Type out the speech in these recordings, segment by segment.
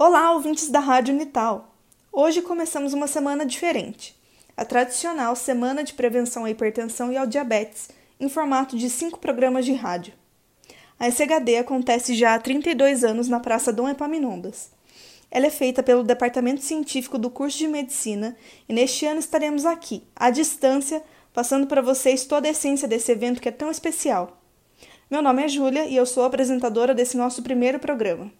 Olá, ouvintes da Rádio Unital! Hoje começamos uma semana diferente, a tradicional Semana de Prevenção à Hipertensão e ao Diabetes, em formato de cinco programas de rádio. A SHD acontece já há 32 anos na Praça Dom Epaminondas. Ela é feita pelo Departamento Científico do curso de Medicina e neste ano estaremos aqui, à distância, passando para vocês toda a essência desse evento que é tão especial. Meu nome é Júlia e eu sou apresentadora desse nosso primeiro programa.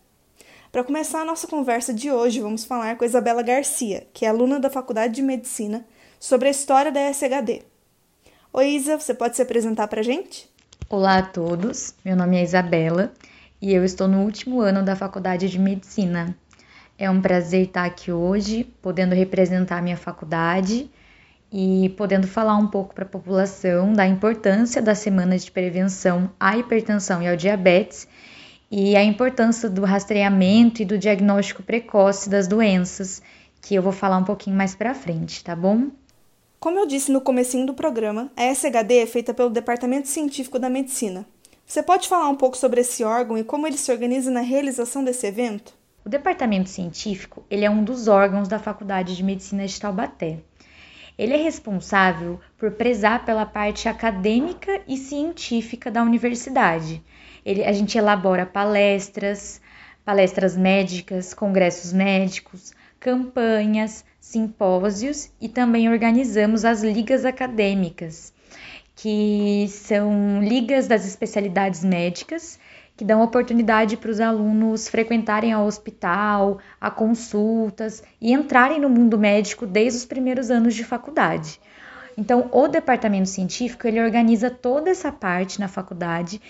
Para começar a nossa conversa de hoje, vamos falar com Isabela Garcia, que é aluna da Faculdade de Medicina, sobre a história da SHD. Oi, Isa, você pode se apresentar para a gente? Olá a todos, meu nome é Isabela e eu estou no último ano da Faculdade de Medicina. É um prazer estar aqui hoje, podendo representar a minha faculdade e podendo falar um pouco para a população da importância da semana de prevenção à hipertensão e ao diabetes e a importância do rastreamento e do diagnóstico precoce das doenças, que eu vou falar um pouquinho mais para frente, tá bom? Como eu disse no comecinho do programa, a SHD é feita pelo Departamento Científico da Medicina. Você pode falar um pouco sobre esse órgão e como ele se organiza na realização desse evento? O departamento científico ele é um dos órgãos da Faculdade de Medicina de Taubaté. Ele é responsável por prezar pela parte acadêmica e científica da universidade. Ele, a gente elabora palestras, palestras médicas, congressos médicos, campanhas, simpósios e também organizamos as ligas acadêmicas, que são ligas das especialidades médicas que dão oportunidade para os alunos frequentarem ao hospital, a consultas e entrarem no mundo médico desde os primeiros anos de faculdade. Então, o departamento científico ele organiza toda essa parte na faculdade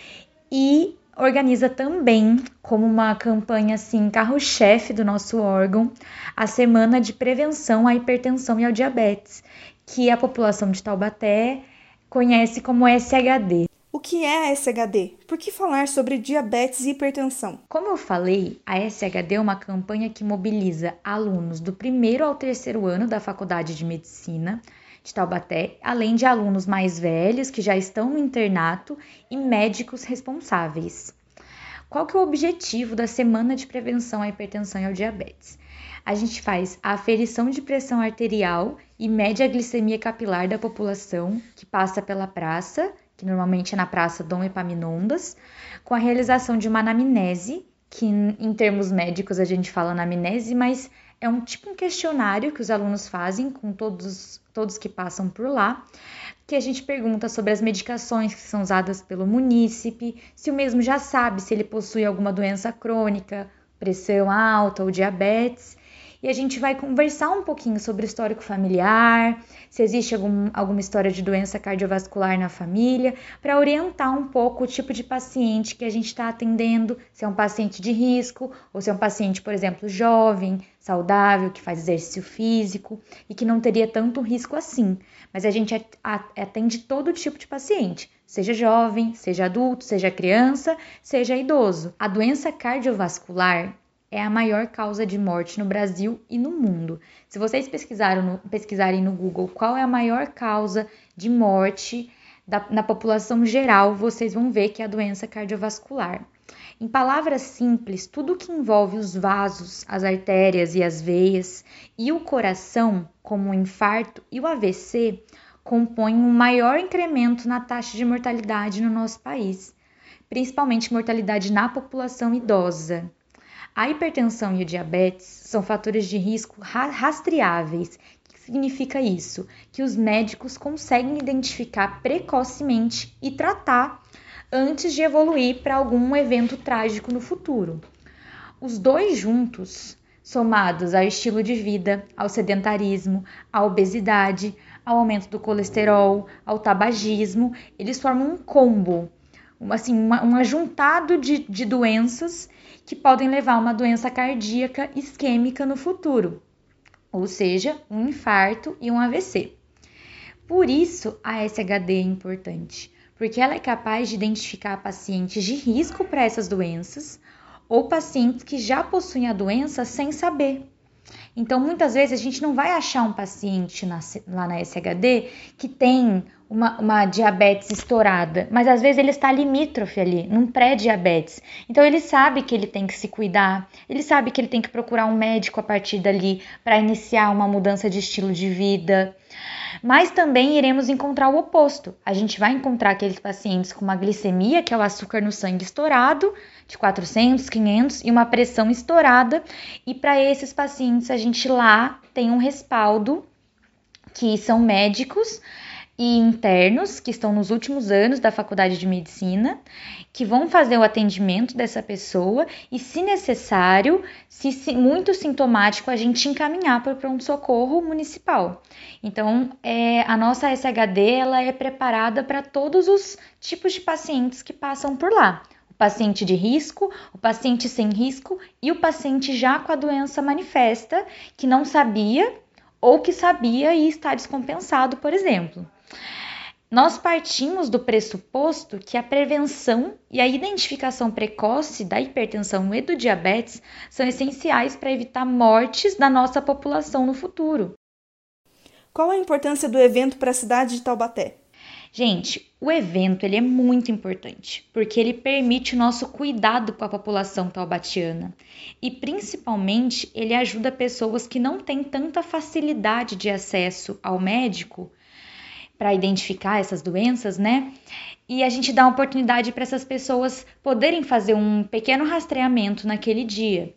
e organiza também como uma campanha assim carro-chefe do nosso órgão a semana de prevenção à hipertensão e ao diabetes, que a população de Taubaté conhece como SHD. O que é a SHD? Por que falar sobre diabetes e hipertensão? Como eu falei, a SHD é uma campanha que mobiliza alunos do primeiro ao terceiro ano da Faculdade de Medicina de Taubaté, além de alunos mais velhos que já estão no internato e médicos responsáveis. Qual que é o objetivo da Semana de Prevenção à Hipertensão e ao Diabetes? A gente faz a aferição de pressão arterial e mede a glicemia capilar da população que passa pela praça que normalmente é na Praça Dom Epaminondas, com a realização de uma anamnese, que em termos médicos a gente fala anamnese, mas é um tipo um questionário que os alunos fazem com todos, todos que passam por lá, que a gente pergunta sobre as medicações que são usadas pelo munícipe, se o mesmo já sabe se ele possui alguma doença crônica, pressão alta ou diabetes, e a gente vai conversar um pouquinho sobre o histórico familiar, se existe algum, alguma história de doença cardiovascular na família, para orientar um pouco o tipo de paciente que a gente está atendendo, se é um paciente de risco ou se é um paciente, por exemplo, jovem, saudável, que faz exercício físico e que não teria tanto risco assim. Mas a gente atende todo tipo de paciente, seja jovem, seja adulto, seja criança, seja idoso. A doença cardiovascular é a maior causa de morte no Brasil e no mundo. Se vocês no, pesquisarem no Google qual é a maior causa de morte da, na população geral, vocês vão ver que é a doença cardiovascular. Em palavras simples, tudo que envolve os vasos, as artérias e as veias e o coração, como o infarto e o AVC, compõem um maior incremento na taxa de mortalidade no nosso país, principalmente mortalidade na população idosa. A hipertensão e o diabetes são fatores de risco rastreáveis. O que significa isso? Que os médicos conseguem identificar precocemente e tratar antes de evoluir para algum evento trágico no futuro. Os dois juntos, somados ao estilo de vida, ao sedentarismo, à obesidade, ao aumento do colesterol, ao tabagismo, eles formam um combo, assim, uma, um ajuntado de, de doenças que podem levar a uma doença cardíaca isquêmica no futuro, ou seja, um infarto e um AVC. Por isso, a SHD é importante, porque ela é capaz de identificar pacientes de risco para essas doenças ou pacientes que já possuem a doença sem saber. Então, muitas vezes a gente não vai achar um paciente na, lá na SHD que tem uma, uma, diabetes estourada, mas às vezes ele está limítrofe ali, num pré-diabetes. Então ele sabe que ele tem que se cuidar, ele sabe que ele tem que procurar um médico a partir dali para iniciar uma mudança de estilo de vida. Mas também iremos encontrar o oposto. A gente vai encontrar aqueles pacientes com uma glicemia, que é o açúcar no sangue estourado, de 400, 500 e uma pressão estourada. E para esses pacientes, a gente lá tem um respaldo que são médicos e internos que estão nos últimos anos da faculdade de medicina, que vão fazer o atendimento dessa pessoa e, se necessário, se, se muito sintomático, a gente encaminhar para o pronto-socorro municipal. Então, é, a nossa SHD ela é preparada para todos os tipos de pacientes que passam por lá. O paciente de risco, o paciente sem risco e o paciente já com a doença manifesta, que não sabia ou que sabia e está descompensado, por exemplo. Nós partimos do pressuposto que a prevenção e a identificação precoce da hipertensão e do diabetes são essenciais para evitar mortes da nossa população no futuro. Qual a importância do evento para a cidade de Taubaté? Gente, o evento ele é muito importante porque ele permite o nosso cuidado com a população taubatiana e principalmente ele ajuda pessoas que não têm tanta facilidade de acesso ao médico para identificar essas doenças, né? E a gente dá uma oportunidade para essas pessoas poderem fazer um pequeno rastreamento naquele dia.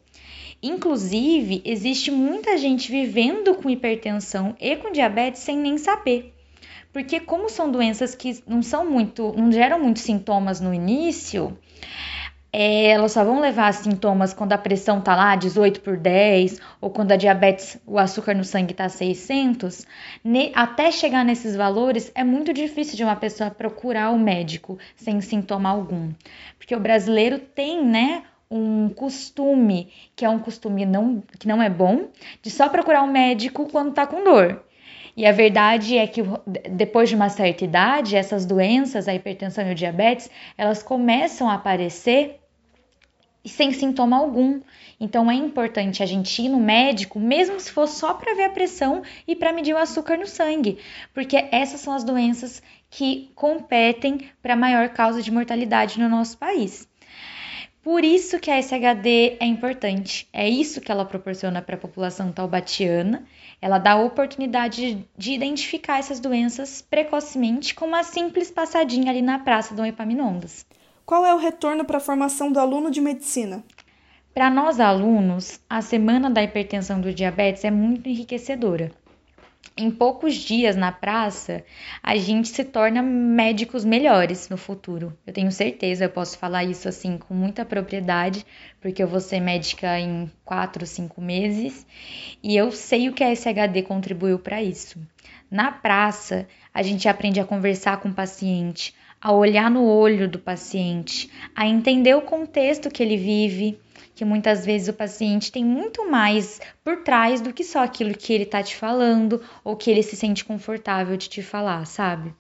Inclusive, existe muita gente vivendo com hipertensão e com diabetes sem nem saber. Porque como são doenças que não são muito, não geram muitos sintomas no início, é, elas só vão levar sintomas quando a pressão tá lá 18 por 10 ou quando a diabetes, o açúcar no sangue tá 600, ne, até chegar nesses valores é muito difícil de uma pessoa procurar o médico sem sintoma algum. Porque o brasileiro tem, né, um costume, que é um costume não, que não é bom, de só procurar o um médico quando tá com dor. E a verdade é que depois de uma certa idade, essas doenças, a hipertensão e o diabetes, elas começam a aparecer sem sintoma algum. Então é importante a gente ir no médico, mesmo se for só para ver a pressão e para medir o açúcar no sangue, porque essas são as doenças que competem para a maior causa de mortalidade no nosso país. Por isso que a SHD é importante. É isso que ela proporciona para a população taubatiana. Ela dá a oportunidade de identificar essas doenças precocemente com uma simples passadinha ali na Praça Dom Epaminondas. Qual é o retorno para a formação do aluno de medicina? Para nós alunos, a semana da hipertensão do diabetes é muito enriquecedora. Em poucos dias na praça, a gente se torna médicos melhores no futuro. Eu tenho certeza, eu posso falar isso assim com muita propriedade, porque eu vou ser médica em 4, 5 meses e eu sei o que a SHD contribuiu para isso. Na praça, a gente aprende a conversar com o paciente, a olhar no olho do paciente, a entender o contexto que ele vive, que muitas vezes o paciente tem muito mais por trás do que só aquilo que ele tá te falando ou que ele se sente confortável de te falar, sabe?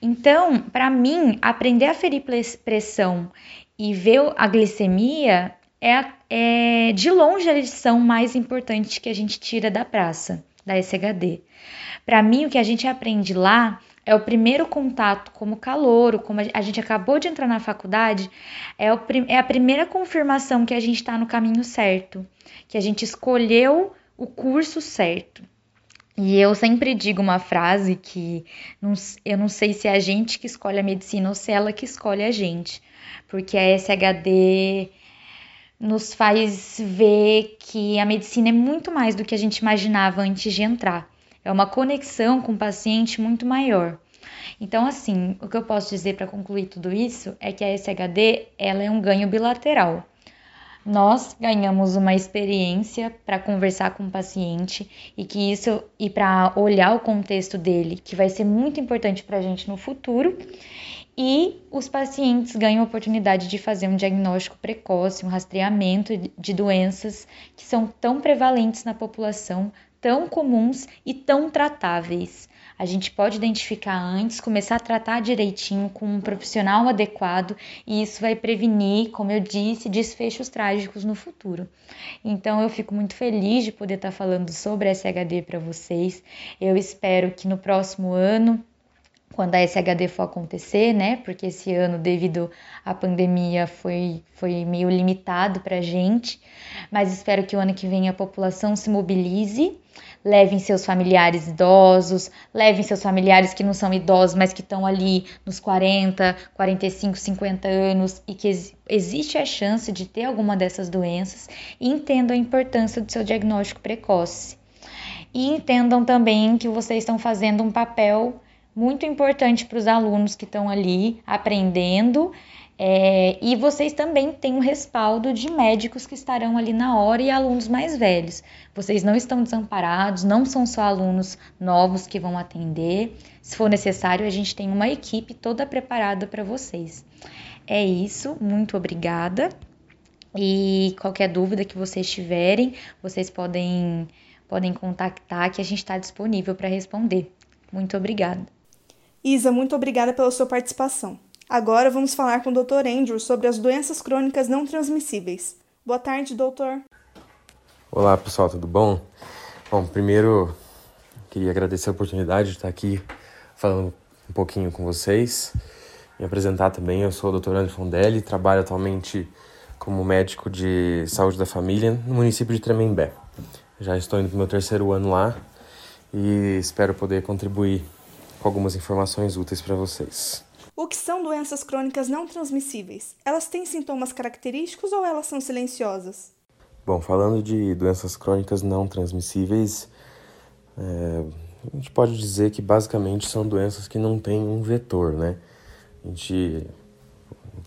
Então, para mim, aprender a ferir pressão e ver a glicemia é, é de longe a lição mais importante que a gente tira da praça, da SHD. Para mim, o que a gente aprende lá é o primeiro contato como calouro, como a gente acabou de entrar na faculdade, é, o, é a primeira confirmação que a gente está no caminho certo, que a gente escolheu o curso certo. E eu sempre digo uma frase que não, eu não sei se é a gente que escolhe a medicina ou se é ela que escolhe a gente, porque a SHD nos faz ver que a medicina é muito mais do que a gente imaginava antes de entrar. É uma conexão com o paciente muito maior. Então, assim, o que eu posso dizer para concluir tudo isso é que a SHD ela é um ganho bilateral. Nós ganhamos uma experiência para conversar com o paciente e que isso e para olhar o contexto dele, que vai ser muito importante para a gente no futuro. E os pacientes ganham a oportunidade de fazer um diagnóstico precoce, um rastreamento de doenças que são tão prevalentes na população tão comuns e tão tratáveis. A gente pode identificar antes, começar a tratar direitinho com um profissional adequado e isso vai prevenir, como eu disse, desfechos trágicos no futuro. Então eu fico muito feliz de poder estar falando sobre SHD para vocês. Eu espero que no próximo ano quando a SHD for acontecer, né? Porque esse ano, devido à pandemia, foi, foi meio limitado para a gente. Mas espero que o ano que vem a população se mobilize, levem seus familiares idosos, levem seus familiares que não são idosos, mas que estão ali nos 40, 45, 50 anos e que ex existe a chance de ter alguma dessas doenças e entendam a importância do seu diagnóstico precoce. E entendam também que vocês estão fazendo um papel muito importante para os alunos que estão ali aprendendo. É, e vocês também têm um respaldo de médicos que estarão ali na hora e alunos mais velhos. Vocês não estão desamparados, não são só alunos novos que vão atender. Se for necessário, a gente tem uma equipe toda preparada para vocês. É isso, muito obrigada. E qualquer dúvida que vocês tiverem, vocês podem, podem contactar que a gente está disponível para responder. Muito obrigada. Isa, muito obrigada pela sua participação. Agora vamos falar com o Dr. Andrew sobre as doenças crônicas não transmissíveis. Boa tarde, doutor. Olá, pessoal, tudo bom? Bom, primeiro queria agradecer a oportunidade de estar aqui falando um pouquinho com vocês. Me apresentar também, eu sou o Dr. Andrew Fondelli, trabalho atualmente como médico de saúde da família no município de Tremembé. Já estou indo para o meu terceiro ano lá e espero poder contribuir com algumas informações úteis para vocês. O que são doenças crônicas não transmissíveis? Elas têm sintomas característicos ou elas são silenciosas? Bom, falando de doenças crônicas não transmissíveis, é, a gente pode dizer que basicamente são doenças que não têm um vetor, né? A gente,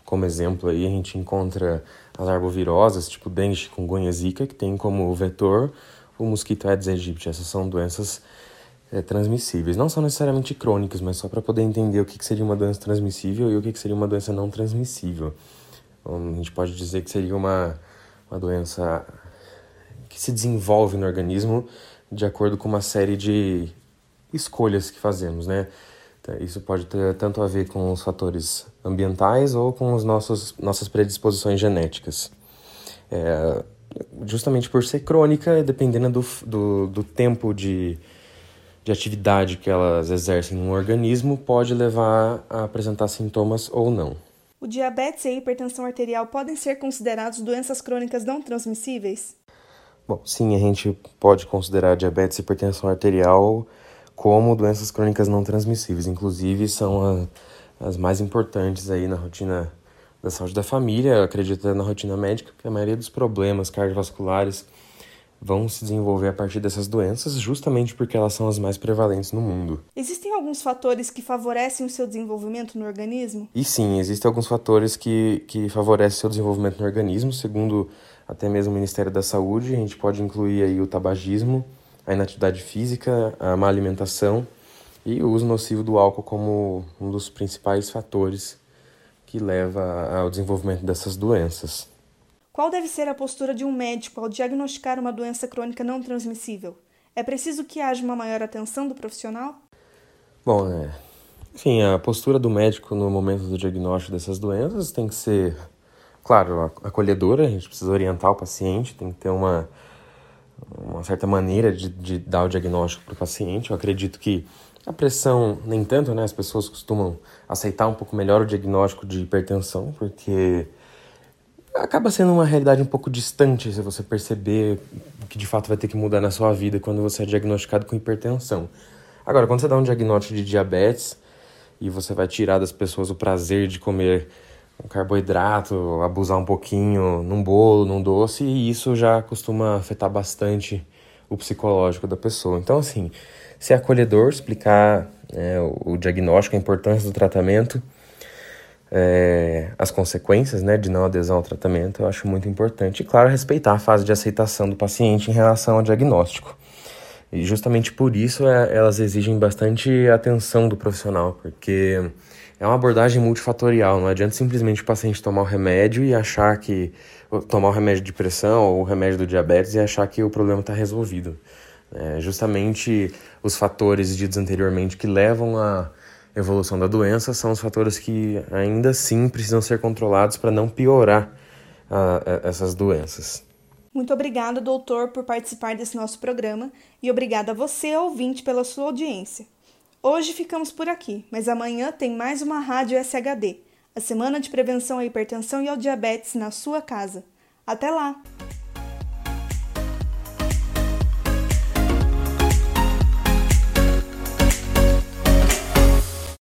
como exemplo aí, a gente encontra as arbovirosas, tipo dengue, chikungunya, zika, que tem como vetor o mosquito Aedes aegypti. Essas são doenças é, transmissíveis. Não são necessariamente crônicas, mas só para poder entender o que, que seria uma doença transmissível e o que, que seria uma doença não transmissível. Então, a gente pode dizer que seria uma, uma doença que se desenvolve no organismo de acordo com uma série de escolhas que fazemos, né? Então, isso pode ter tanto a ver com os fatores ambientais ou com as nossas predisposições genéticas. É, justamente por ser crônica, dependendo do, do, do tempo de, de atividade que elas exercem no organismo pode levar a apresentar sintomas ou não. O diabetes e a hipertensão arterial podem ser considerados doenças crônicas não transmissíveis? Bom, sim, a gente pode considerar diabetes e hipertensão arterial como doenças crônicas não transmissíveis. Inclusive, são a, as mais importantes aí na rotina da saúde da família, acredito na rotina médica, porque a maioria dos problemas cardiovasculares vão se desenvolver a partir dessas doenças, justamente porque elas são as mais prevalentes no mundo. Existem alguns fatores que favorecem o seu desenvolvimento no organismo? E sim, existem alguns fatores que, que favorecem o seu desenvolvimento no organismo, segundo até mesmo o Ministério da Saúde. A gente pode incluir aí o tabagismo, a inatividade física, a má alimentação e o uso nocivo do álcool como um dos principais fatores que leva ao desenvolvimento dessas doenças. Qual deve ser a postura de um médico ao diagnosticar uma doença crônica não transmissível? É preciso que haja uma maior atenção do profissional? Bom, é, enfim, a postura do médico no momento do diagnóstico dessas doenças tem que ser, claro, acolhedora, a gente precisa orientar o paciente, tem que ter uma, uma certa maneira de, de dar o diagnóstico para o paciente. Eu acredito que a pressão, nem tanto, né? As pessoas costumam aceitar um pouco melhor o diagnóstico de hipertensão, porque acaba sendo uma realidade um pouco distante se você perceber o que de fato vai ter que mudar na sua vida quando você é diagnosticado com hipertensão. Agora, quando você dá um diagnóstico de diabetes e você vai tirar das pessoas o prazer de comer um carboidrato, abusar um pouquinho num bolo, num doce, e isso já costuma afetar bastante o psicológico da pessoa. Então, assim, ser acolhedor, explicar é, o diagnóstico, a importância do tratamento é, as consequências né, de não adesão ao tratamento, eu acho muito importante. E, claro, respeitar a fase de aceitação do paciente em relação ao diagnóstico. E justamente por isso é, elas exigem bastante atenção do profissional, porque é uma abordagem multifatorial. Não adianta simplesmente o paciente tomar o remédio e achar que. tomar o remédio de pressão ou o remédio do diabetes e achar que o problema está resolvido. É justamente os fatores ditos anteriormente que levam à evolução da doença são os fatores que ainda assim precisam ser controlados para não piorar essas doenças. Muito obrigada, doutor, por participar desse nosso programa e obrigada a você, ouvinte, pela sua audiência. Hoje ficamos por aqui, mas amanhã tem mais uma Rádio SHD, a Semana de Prevenção à Hipertensão e ao Diabetes na sua casa. Até lá!